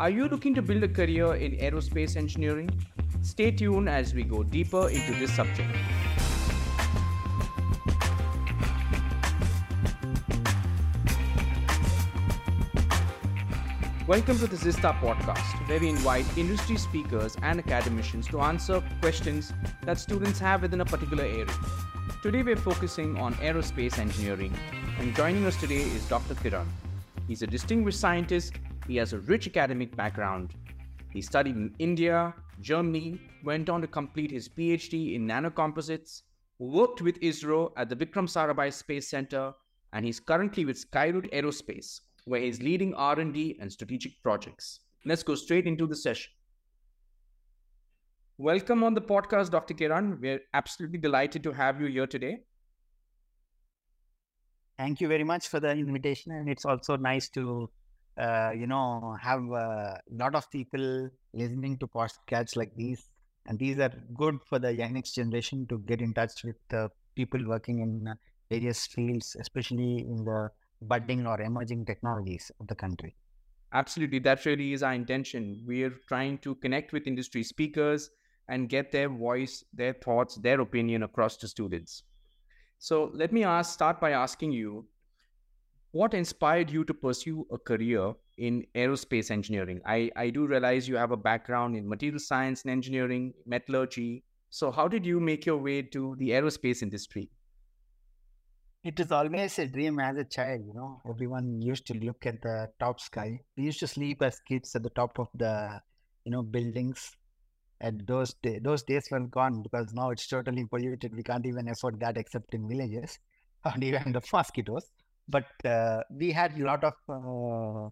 Are you looking to build a career in aerospace engineering? Stay tuned as we go deeper into this subject. Welcome to the Zista podcast, where we invite industry speakers and academicians to answer questions that students have within a particular area. Today, we're focusing on aerospace engineering, and joining us today is Dr. Kiran. He's a distinguished scientist he has a rich academic background. He studied in India, Germany, went on to complete his PhD in nanocomposites, worked with ISRO at the Vikram Sarabhai Space Center, and he's currently with Skyroot Aerospace, where he's leading R&D and strategic projects. Let's go straight into the session. Welcome on the podcast, Dr. Kiran. We're absolutely delighted to have you here today. Thank you very much for the invitation, and it's also nice to uh, you know, have a lot of people listening to podcasts like these. And these are good for the young next generation to get in touch with the people working in uh, various fields, especially in the budding or emerging technologies of the country. Absolutely. That really is our intention. We're trying to connect with industry speakers and get their voice, their thoughts, their opinion across to students. So let me ask, start by asking you what inspired you to pursue a career in aerospace engineering? I, I do realize you have a background in material science and engineering, metallurgy. So, how did you make your way to the aerospace industry? It is always a dream as a child, you know. Everyone used to look at the top sky. We used to sleep as kids at the top of the, you know, buildings. And those day, those days were gone because now it's totally polluted. We can't even afford that except in villages, or even the mosquitoes but uh, we had a lot of uh,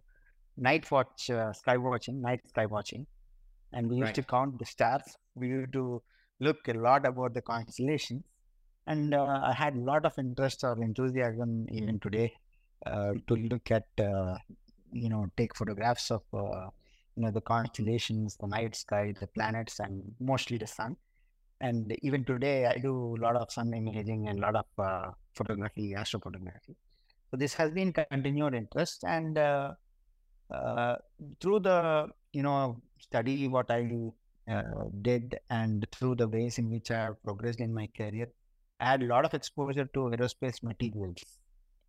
night watch, uh, sky watching, night sky watching, and we used right. to count the stars. We used to look a lot about the constellations, and uh, I had a lot of interest or enthusiasm even today uh, to look at, uh, you know, take photographs of, you know, the constellations, the night sky, the planets, and mostly the sun. And even today, I do a lot of sun imaging and a lot of photography, astrophotography. So this has been continued interest, and uh, uh, through the you know study what I uh, did, and through the ways in which I have progressed in my career, I had a lot of exposure to aerospace materials,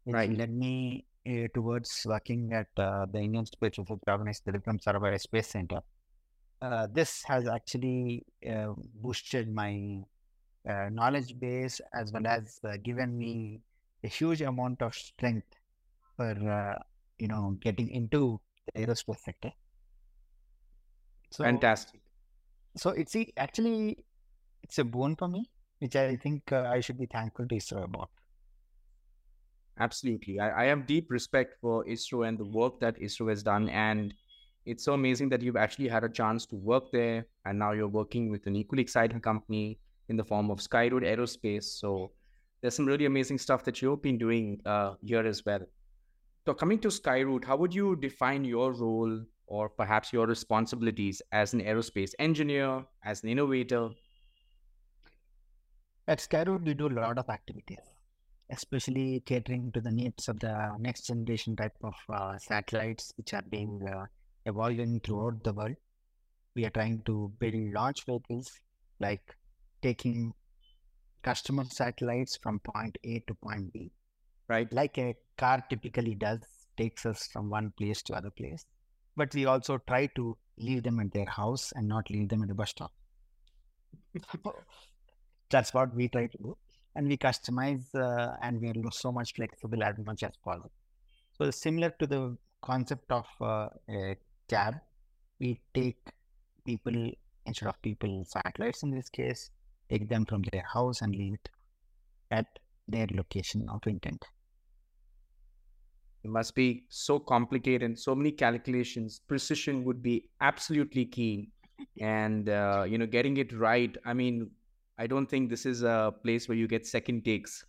which right. led me uh, towards working at uh, the Indian Space Research Organization, Vikram Sarabhai Space Center. Uh, this has actually boosted my knowledge base as well as given me a huge amount of strength for uh, you know getting into the aerospace sector. So, Fantastic. So it's actually it's a boon for me, which I think uh, I should be thankful to ISRO about. Absolutely, I, I have deep respect for ISRO and the work that ISRO has done, and it's so amazing that you've actually had a chance to work there, and now you're working with an equally exciting company in the form of Skyroot Aerospace. So there's some really amazing stuff that you've been doing uh, here as well. So, coming to Skyroot, how would you define your role or perhaps your responsibilities as an aerospace engineer, as an innovator? At Skyroot, we do a lot of activities, especially catering to the needs of the next generation type of uh, satellites which are being uh, evolving throughout the world. We are trying to build launch vehicles like taking customer satellites from point A to point B. Right. Like a car typically does, takes us from one place to other place. But we also try to leave them at their house and not leave them at the bus stop. That's what we try to do. And we customize uh, and we are so much flexible as much as possible. So similar to the concept of uh, a cab, we take people instead of people satellites in this case, take them from their house and leave it at their location of intent. It must be so complicated, so many calculations. Precision would be absolutely key, and uh, you know, getting it right. I mean, I don't think this is a place where you get second takes.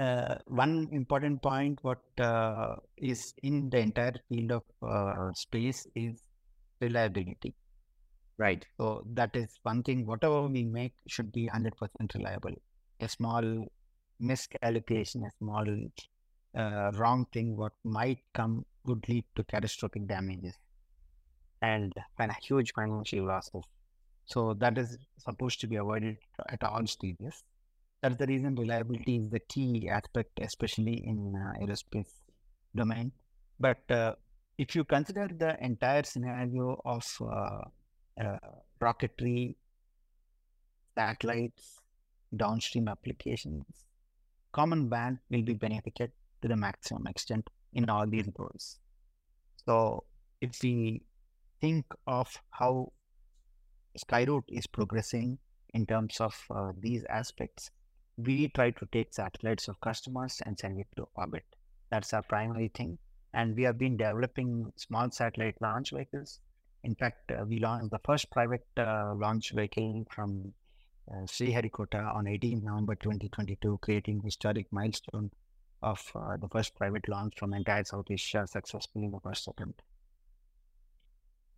Uh, one important point, what uh, is in the entire field of uh, space, is reliability. Right. So that is one thing. Whatever we make should be 100% reliable. A small miscalculation, a small uh, wrong thing, what might come would lead to catastrophic damages. and huge financial losses. So that is supposed to be avoided at all stages. That's the reason reliability is the key aspect, especially in uh, aerospace domain. But uh, if you consider the entire scenario of uh, rocketry, satellites, downstream applications, common band will be benefited to the maximum extent in all these goals. So if we think of how Skyroot is progressing in terms of uh, these aspects, we try to take satellites of customers and send it to orbit. That's our primary thing. And we have been developing small satellite launch vehicles. In fact, uh, we launched the first private uh, launch vehicle from uh, Sriharikota on 18 November 2022, creating historic milestone of uh, the first private launch from entire South Asia successfully in the first attempt.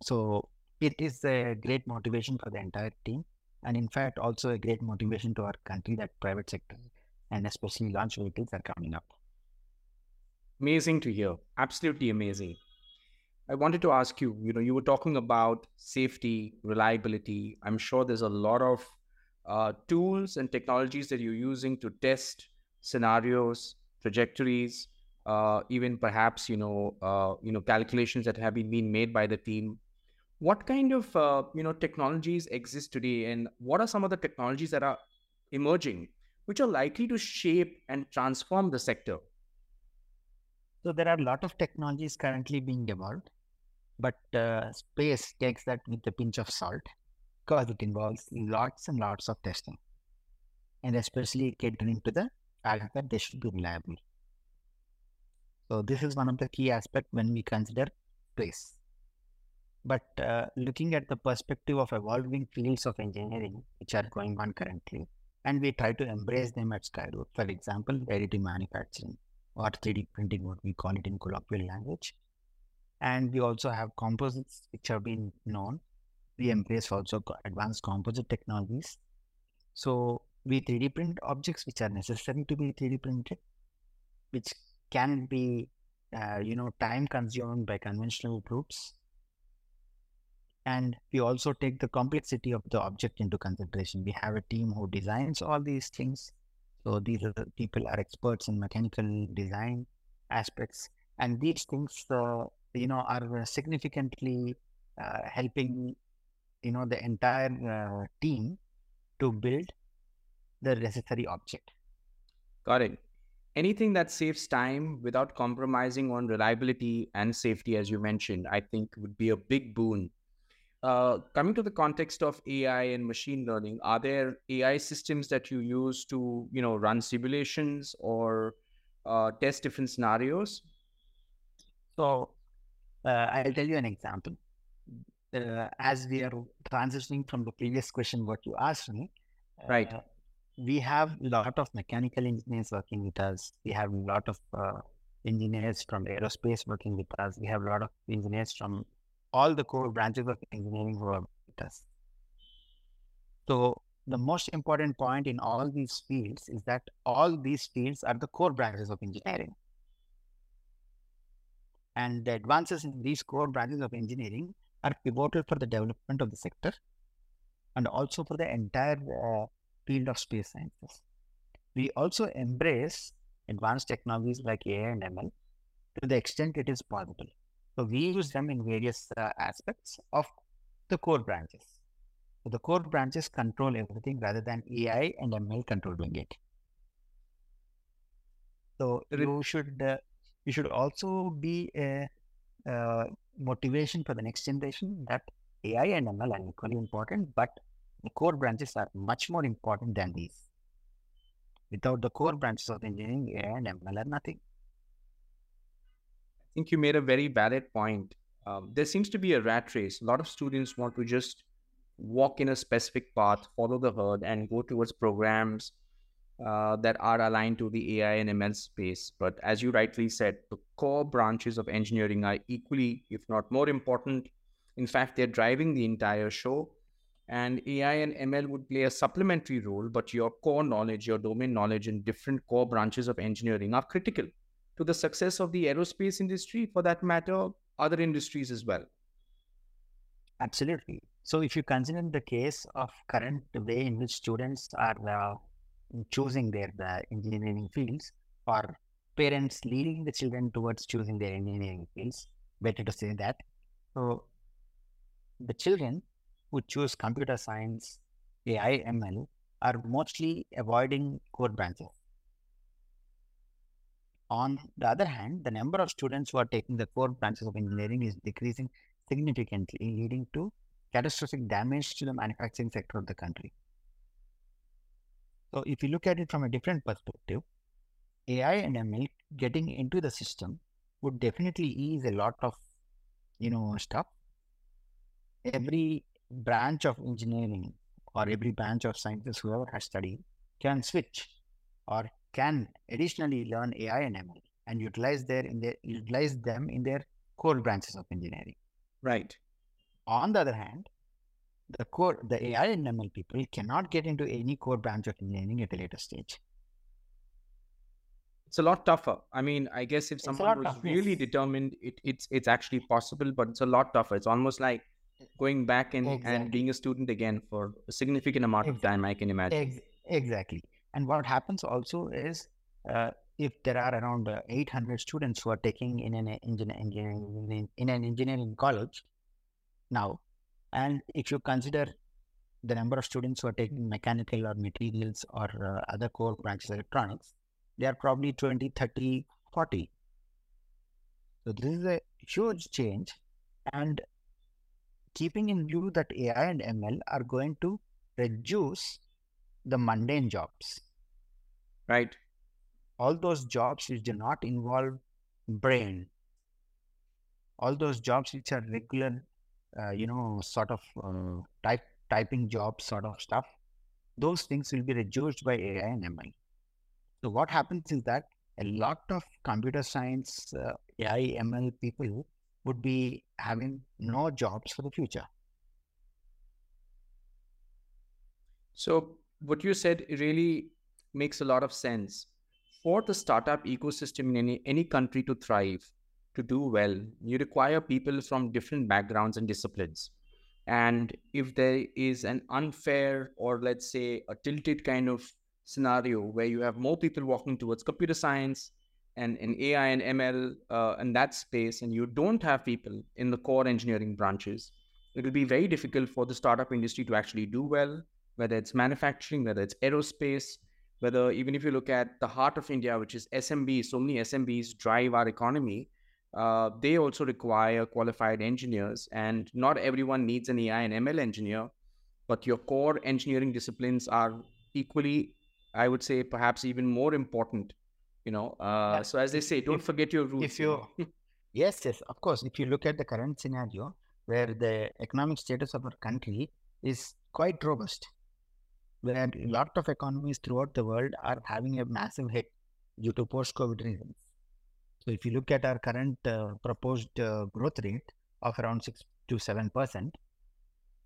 So it is a great motivation for the entire team, and in fact, also a great motivation to our country that private sector and especially launch vehicles are coming up. Amazing to hear. Absolutely amazing. I wanted to ask you, you know, you were talking about safety, reliability. I'm sure there's a lot of uh, tools and technologies that you're using to test scenarios, trajectories, uh, even perhaps you know uh, you know calculations that have been being made by the team. What kind of uh, you know technologies exist today, and what are some of the technologies that are emerging, which are likely to shape and transform the sector? So there are a lot of technologies currently being developed, but uh, space takes that with a pinch of salt because it involves lots and lots of testing, and especially catering to the fact that they should be reliable. So this is one of the key aspects when we consider space. But uh, looking at the perspective of evolving fields of engineering, which are going on currently, and we try to embrace them at Skyroot. For example, additive manufacturing or 3D printing, what we call it in colloquial language. And we also have composites, which have been known. We embrace also advanced composite technologies. So we 3D print objects which are necessary to be 3D printed, which can be, uh, you know, time consumed by conventional routes. And we also take the complexity of the object into consideration. We have a team who designs all these things. So these are the people are experts in mechanical design aspects, and these things, uh, you know, are significantly uh, helping, you know, the entire uh, team to build the necessary object. Got it. Anything that saves time without compromising on reliability and safety, as you mentioned, I think would be a big boon. Uh, coming to the context of AI and machine learning, are there AI systems that you use to, you know, run simulations or uh, test different scenarios? So, uh, I'll tell you an example. Uh, as we are transitioning from the previous question, what you asked me, right? Uh, we have a lot of mechanical engineers working with us. We have a lot of uh, engineers from aerospace working with us. We have a lot of engineers from all the core branches of engineering who are with us. So the most important point in all these fields is that all these fields are the core branches of engineering. And the advances in these core branches of engineering are pivotal for the development of the sector and also for the entire uh, field of space sciences. We also embrace advanced technologies like AI and ML to the extent it is possible. So we use them in various uh, aspects of the core branches. So the core branches control everything rather than AI and ML controlling it. So you should uh, you should also be a, a motivation for the next generation that AI and ML are equally important, but the core branches are much more important than these. Without the core branches of engineering, AI and ML are nothing. I think you made a very valid point. Um, there seems to be a rat race. A lot of students want to just walk in a specific path, follow the herd, and go towards programs uh, that are aligned to the AI and ML space. But as you rightly said, the core branches of engineering are equally, if not more important. In fact, they're driving the entire show and AI and ML would play a supplementary role, but your core knowledge, your domain knowledge in different core branches of engineering are critical to the success of the aerospace industry, for that matter, other industries as well. Absolutely. So if you consider the case of current way in which students are uh, choosing their the engineering fields or parents leading the children towards choosing their engineering fields, better to say that. So the children who choose computer science, AI, ML are mostly avoiding core branches. On the other hand, the number of students who are taking the core branches of engineering is decreasing significantly, leading to catastrophic damage to the manufacturing sector of the country. So, if you look at it from a different perspective, AI and ML getting into the system would definitely ease a lot of, you know, stuff. Every branch of engineering or every branch of sciences, whoever has studied, can switch or can additionally learn AI and ML and utilize their in their utilize them in their core branches of engineering. Right. On the other hand, the core the AI and ML people cannot get into any core branch of engineering at a later stage. It's a lot tougher. I mean, I guess if It's someone was tough, really yes. determined, it, it's it's actually possible, but it's a lot tougher. It's almost like going back and, and being a student again for a significant amount of time, I can imagine. Ex- exactly. And what happens also is uh, if there are around uh, 800 students who are taking in an engineering in an engineering college now, and if you consider the number of students who are taking mechanical or materials or uh, other core branches electronics, they are probably 20, 30, 40. So this is a huge change, and keeping in view that AI and ML are going to reduce the mundane jobs, Right. all those jobs which do not involve brain, all those jobs which are regular, uh, you know, sort of uh, type typing jobs, sort of stuff. Those things will be reduced by AI and ML. So what happens is that a lot of computer science, uh, AI, ML people would be having no jobs for the future. So what you said really makes a lot of sense. For the startup ecosystem in any, any country to thrive, to do well, you require people from different backgrounds and disciplines. And if there is an unfair or let's say a tilted kind of scenario where you have more people walking towards computer science and, and AI and ML uh, in that space, and you don't have people in the core engineering branches, it will be very difficult for the startup industry to actually do well whether it's manufacturing, whether it's aerospace, whether even if you look at the heart of India, which is SMBs, so many SMBs drive our economy. Uh, they also require qualified engineers, and not everyone needs an AI and ML engineer, but your core engineering disciplines are equally, I would say, perhaps even more important. You know, uh, Yeah, so as they say, don't if- forget your roots. if you yes yes of course if you look at the current scenario where the economic status of our country is quite robust where a lot of economies throughout the world are having a massive hit due to post covid reasons so if you look at our current uh, proposed uh, growth rate of around 6 to 7 percent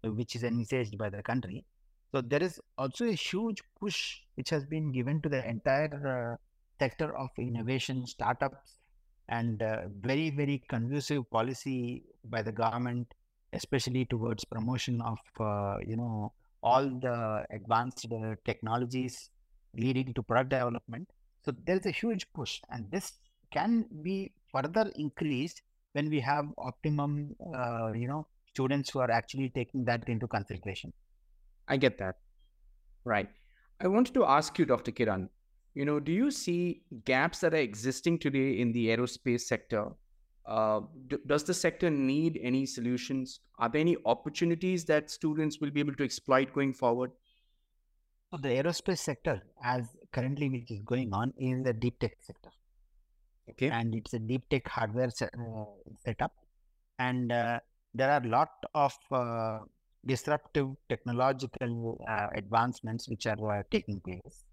which is envisaged by the country so there is also a huge push which has been given to the entire uh, sector of innovation startups and uh, very very conducive policy by the government especially towards promotion of uh, you know all the advanced uh, technologies leading to product development. So there's a huge push and this can be further increased when we have optimum uh, you know students who are actually taking that into consideration I get that. Right. I wanted to ask you, Dr. Kiran, you know, do you see gaps that are existing today in the aerospace sector? Uh, does the sector need any solutions? Are there any opportunities that students will be able to exploit going forward? so the aerospace sector as currently which is going on is the deep tech sector Okay. and it's a deep tech hardware se- uh, setup and uh, there are a lot of uh, disruptive technological uh, advancements which are uh, taking place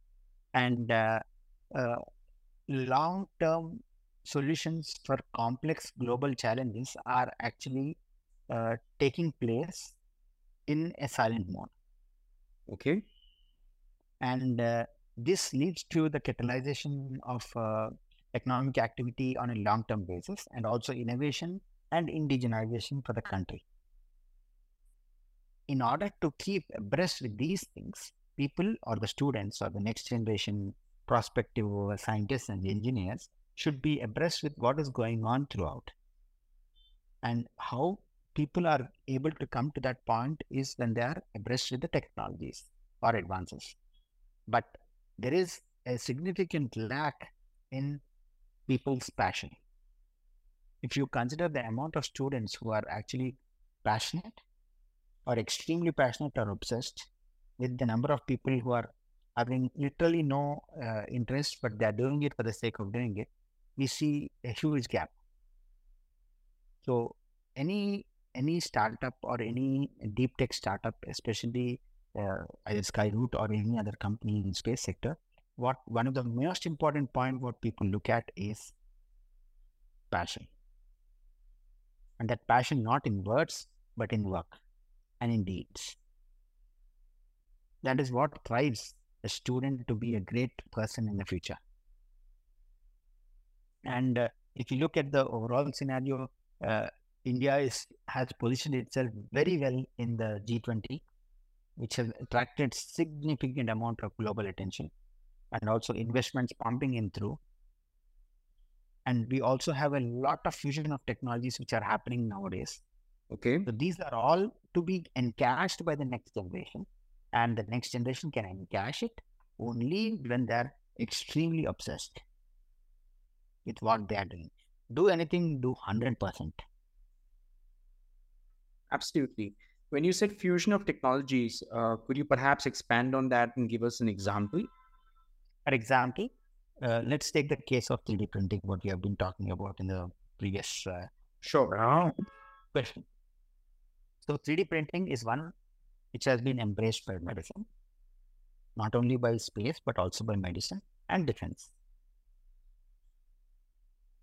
and uh, uh, long term solutions for complex global challenges are actually uh, taking place in a silent mode Okay. and uh, this leads to the catalyzation of uh, economic activity on a long term basis and also innovation and indigenization for the country in order to keep abreast with these things, people or the students or the next generation prospective scientists and engineers should be abreast with what is going on throughout. And how people are able to come to that point is when they are abreast with the technologies or advances. But there is a significant lack in people's passion. If you consider the amount of students who are actually passionate or extremely passionate or obsessed with the number of people who are having literally no uh, interest, but they're doing it for the sake of doing it, we see a huge gap. So any any startup or any deep tech startup, especially uh, either Skyroot or any other company in space sector, what one of the most important point what people look at is passion, and that passion not in words but in work and in deeds. That is what drives a student to be a great person in the future. And uh, if you look at the overall scenario, uh, India is has positioned itself very well in the G20, which has attracted significant amount of global attention and also investments pumping in through. And we also have a lot of fusion of technologies which are happening nowadays. Okay. So these are all to be encashed by the next generation, and the next generation can encash it only when they're extremely obsessed with what they are doing. Do anything, do 100%. Absolutely. When you said fusion of technologies, uh, could you perhaps expand on that and give us an example? For example, uh, let's take the case of 3D printing, what we have been talking about in the previous uh, Sure. question. So 3D printing is one which has been embraced by medicine, not only by space, but also by medicine and defense.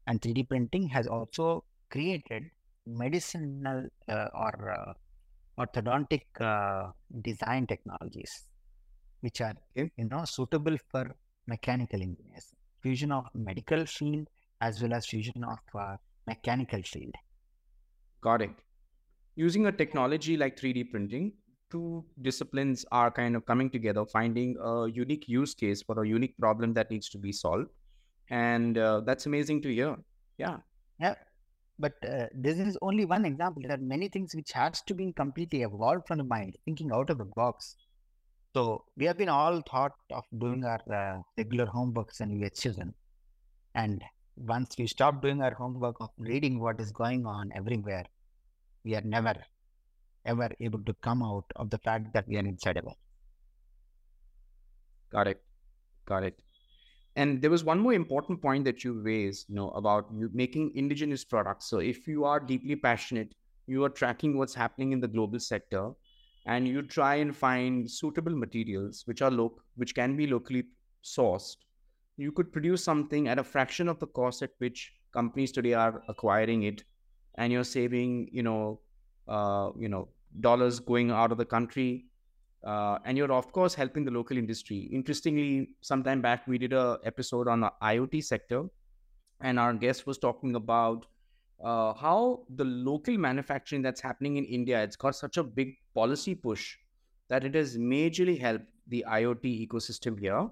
And 3D printing has also created medicinal uh, or uh, orthodontic uh, design technologies, which are you know suitable for mechanical engineers. Fusion of medical field as well as fusion of uh, mechanical field. Got it. Using a technology like 3D printing, two disciplines are kind of coming together, finding a unique use case for a unique problem that needs to be solved. And uh, that's amazing to hear. Yeah. Yeah, but uh, this is only one example. There are many things which has to be completely evolved from the mind, thinking out of the box. So we have been all thought of doing our uh, regular homeworks when we were children, and once we stop doing our homework of reading what is going on everywhere, we are never ever able to come out of the fact that we are inside of it. Got it. Got it. And there was one more important point that you raised, you know, about making indigenous products. So if you are deeply passionate, you are tracking what's happening in the global sector, and you try and find suitable materials which are loc which can be locally sourced. You could produce something at a fraction of the cost at which companies today are acquiring it, and you're saving, you know, uh, you know, dollars going out of the country uh, and you're of course helping the local industry interestingly sometime back we did a episode on the iot sector and our guest was talking about uh, how the local manufacturing that's happening in india it's got such a big policy push that it has majorly helped the iot ecosystem here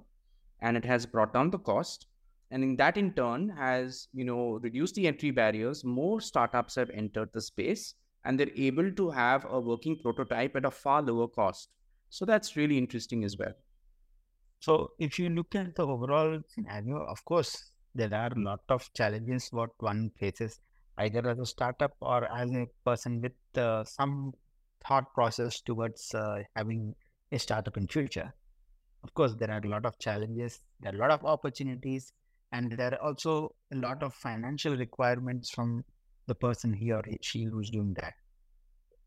and it has brought down the cost. And in that in turn has you know reduced the entry barriers. More startups have entered the space and they're able to have a working prototype at a far lower cost. So that's really interesting as well. So if you look at the overall scenario, of course, there are a lot of challenges what one faces, either as a startup or as a person with uh, some thought process towards uh, having a startup in future. Of course, there are a lot of challenges, there are a lot of opportunities, and there are also a lot of financial requirements from the person he or she who's doing that.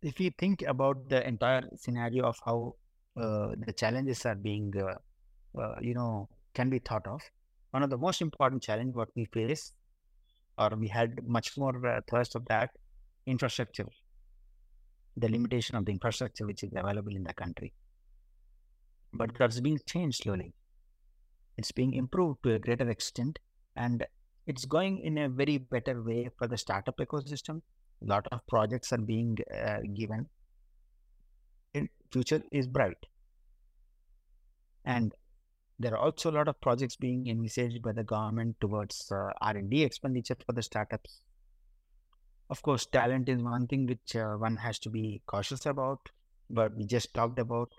If you think about the entire scenario of how uh, the challenges are being uh, uh, you know can be thought of one of the most important challenge what we face or we had much more uh, thrust of that infrastructure the limitation of the infrastructure which is available in the country. But that's being changed slowly. It's being improved to a greater extent and it's going in a very better way for the startup ecosystem. A lot of projects are being uh, given. Future is bright. And there are also a lot of projects being envisaged by the government towards uh, R&D expenditure for the startups. Of course, talent is one thing which uh, one has to be cautious about, but we just talked about,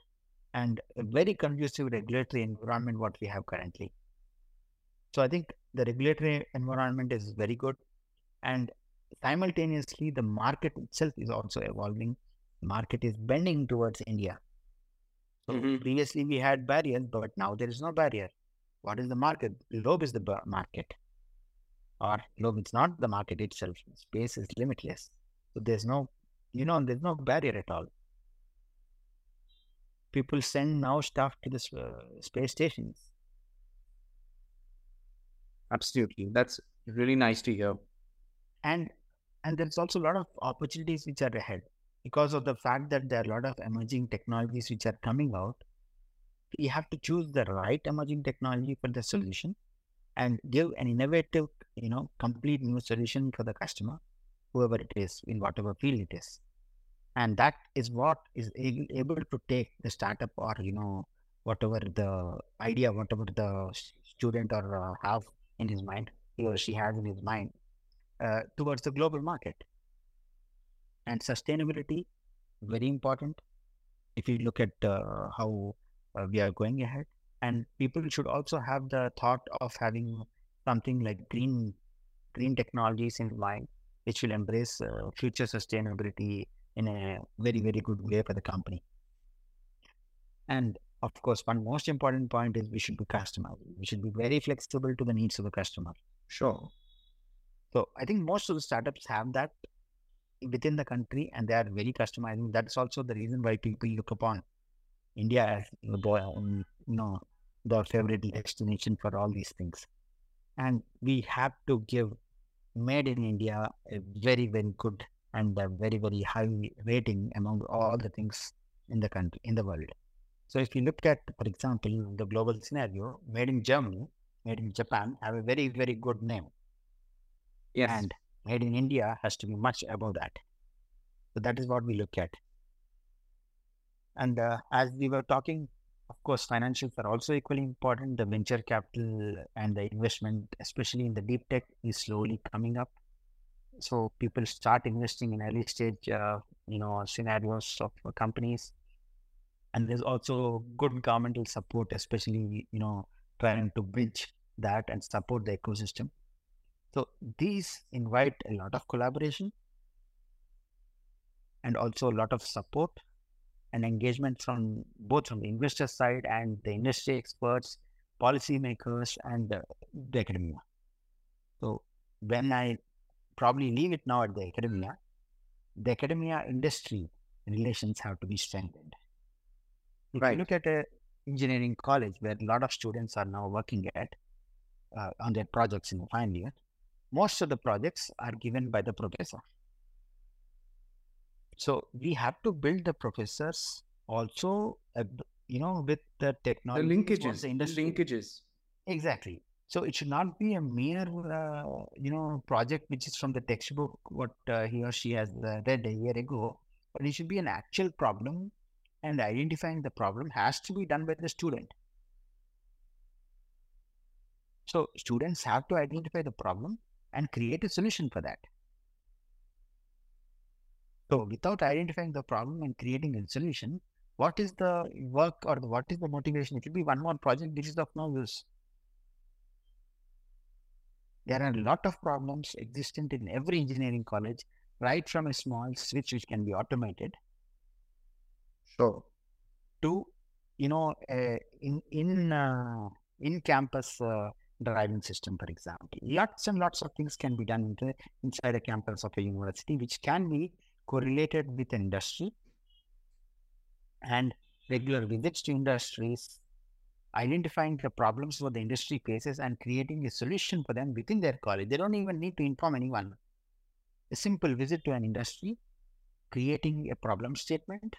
and a very conducive regulatory environment what we have currently. So I think the regulatory environment is very good, and simultaneously the market itself is also evolving. Market is bending towards India. So Mhm. previously we had barriers, but now there is no barrier. What is the market? Globe is the market, or globe is not the market itself. Space is limitless. So there's no, you know, there's no barrier at all. People send now stuff to the uh, space stations. Absolutely. That's really nice to hear. and and there's also a lot of opportunities which are ahead because of the fact that there are a lot of emerging technologies which are coming out you have to choose the right emerging technology for the solution and give an innovative you know complete new solution for the customer whoever it is in whatever field it is and that is what is able, able to take the startup or you know whatever the idea whatever the student or uh, have in his mind he or she has in his mind uh, towards the global market. And sustainability, very important. If you look at uh, how uh, we are going ahead, and people should also have the thought of having something like green green technologies in mind, which will embrace uh, future sustainability in a very very good way for the company. And of course, one most important point is we should be customizable. We should be very flexible to the needs of the customer. Sure. So I think most of the startups have that within the country and they are very customizing. That's also the reason why people look upon India as um, you know, the favorite destination for all these things. And we have to give made in India a very, very good and a very, very high rating among all the things in the country, in the world. So if you look at, for example, the global scenario, made in Germany, made in Japan have a very, very good name Yes. and made in India has to be much above that. So that is what we look at. And uh, as we were talking, of course, financials are also equally important. The venture capital and the investment, especially in the deep tech, is slowly coming up. So people start investing in early stage, uh, you know, scenarios of companies. And there's also good governmental support, especially you know, trying to bridge that and support the ecosystem. So these invite a lot of collaboration and also a lot of support and engagement from both from the investor side and the industry experts, policymakers, and the, the academia. So when I probably leave it now at the academia, the academia industry relations have to be strengthened. If Right. you look at a engineering college where a lot of students are now working at uh, on their projects in the final year, most of the projects are given by the professor. So we have to build the professors also, uh, you know, with the technology. the linkages. the industry. Linkages. Exactly. So it should not be a mere, uh, you know, project which is from the textbook, what uh, he or she has uh, read a year ago, but it should be an actual problem, and identifying the problem has to be done by the student. So students have to identify the problem and create a solution for that. So without identifying the problem and creating a solution, what is the work or the, what is the motivation? It will be one more project which is of no use. There are a lot of problems existent in every engineering college, right from a small switch which can be automated Sure. to, you know, a in in uh, in campus uh, driving system, for example. Lots and lots of things can be done into, inside the campus of a university, which can be correlated with industry and regular visits to industries, identifying the problems what the industry faces and creating a solution for them within their college. They don't even need to inform anyone. A simple visit to an industry, creating a problem statement,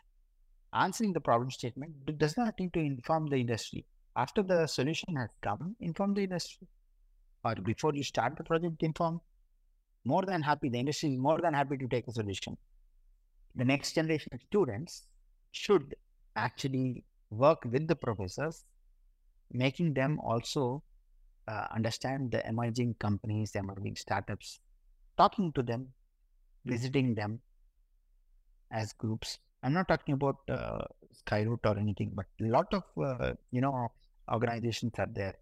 answering the problem statement does not need to inform the industry. After the solution has come, inform the industry. Or before you start the project, inform. More than happy, the industry is more than happy to take a solution. The next generation of students should actually work with the professors, making them also uh, understand the emerging companies, the emerging startups, talking to them, visiting them as groups. I'm not talking about uh, Skyroot or anything, but a lot of uh, you know organizations are there.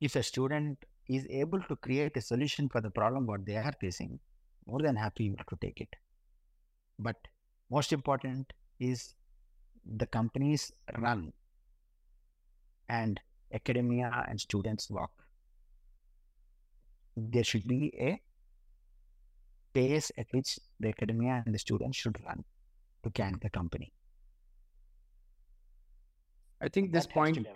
If a student is able to create a solution for the problem what they are facing, more than happy to take it. But most important is the companies run and academia and students work. There should be a pace at which the academia and the students should run to can the company. I think this point,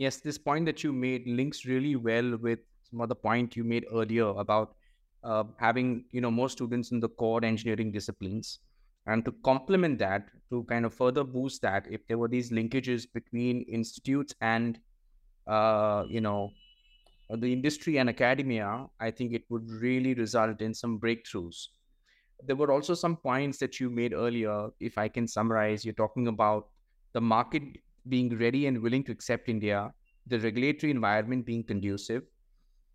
yes, this point that you made links really well with some other point you made earlier about uh, having you know more students in the core engineering disciplines. And to complement that to kind of further boost that if there were these linkages between institutes and uh, you know the industry and academia i think it would really result in some breakthroughs. There were also some points that you made earlier if i can summarize you're talking about the market being ready and willing to accept india the regulatory environment being conducive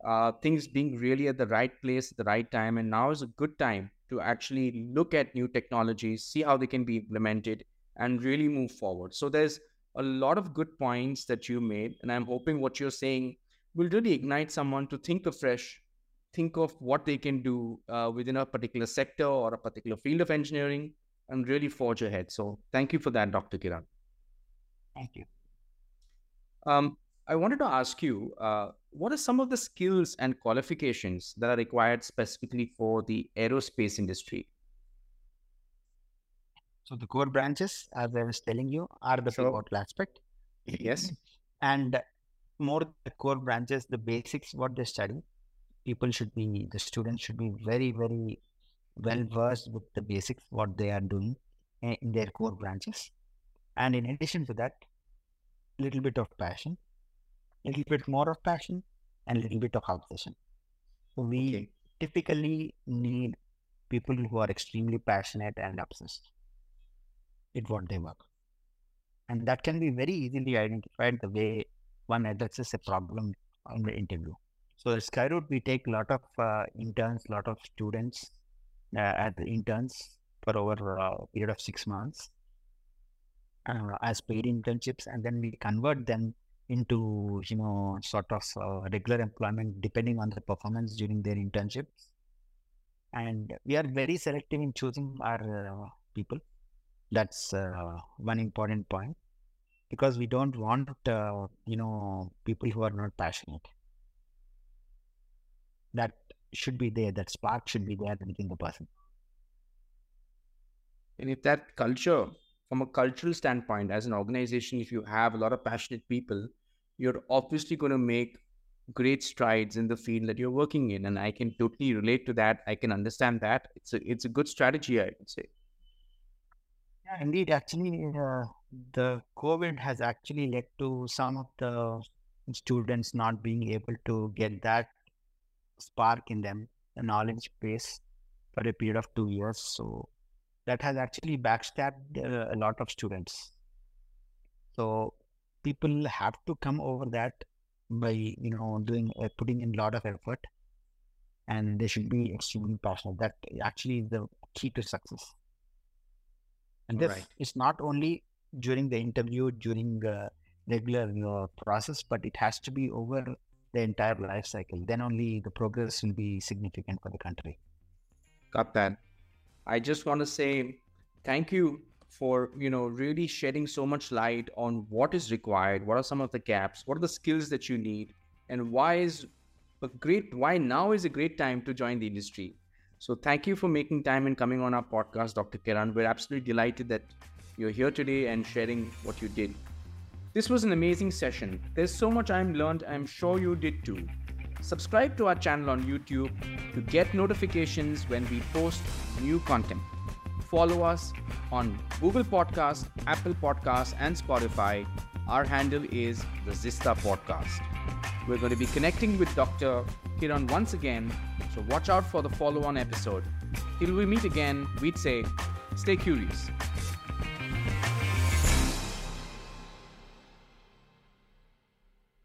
uh, things being really at the right place at the right time. And now is a good time to actually look at new technologies, see how they can be implemented, and really move forward. So there's a lot of good points that you made. And I'm hoping what you're saying will really ignite someone to think afresh, think of what they can do uh, within a particular sector or a particular field of engineering and really forge ahead. So thank you for that, Dr. Kiran. Thank you. Um, I wanted to ask you uh, what are some of the skills and qualifications that are required specifically for the aerospace industry? So, the core branches, as I was telling you, are the sure. pivotal aspect. Yes. And more the core branches, the basics, what they study, people should be, the students should be very, very well versed with the basics, what they are doing in their core branches. And in addition to that, little bit of passion a little bit more of passion and a little bit of obsession. So we okay. typically need people who are extremely passionate and obsessed with what they work. And that can be very easily identified the way one addresses a problem on the interview. So at Skyroot, we take a lot of uh, interns, a lot of students uh, at the interns for over a period of six months uh, as paid internships, and then we convert them into you know sort of uh, regular employment depending on the performance during their internships. And we are very selective in choosing our uh, people. That's uh, one important point. Because we don't want uh, you know people who are not passionate. That should be there that spark should be there within the person. And if that culture from a cultural standpoint, as an organization, if you have a lot of passionate people, you're obviously going to make great strides in the field that you're working in. And I can totally relate to that. I can understand that. It's a it's a good strategy, I would say. Yeah, indeed. Actually, uh, the COVID has actually led to some of the students not being able to get that spark in them, the knowledge base for a period of two years. So that has actually backstabbed uh, a lot of students. So people have to come over that by you know doing uh, putting in a lot of effort, and they should be extremely passionate. That actually is the key to success. And this right. is not only during the interview, during the regular you know, process, but it has to be over the entire life cycle. Then only the progress will be significant for the country. Got that. I just want to say thank you for you know really shedding so much light on what is required what are some of the gaps what are the skills that you need and why is a great why now is a great time to join the industry. So thank you for making time and coming on our podcast dr kiran. We're absolutely delighted that you're here today and sharing what you did. This was an amazing session. There's so much i'm learned i'm sure you did too subscribe to our channel on YouTube to get notifications when we post new content. Follow us on Google Podcast, Apple Podcast, and Spotify. Our handle is the Zista Podcast. We're going to be connecting with Dr. Kiran once again, so watch out for the follow on episode. Till we meet again, we'd say stay curious.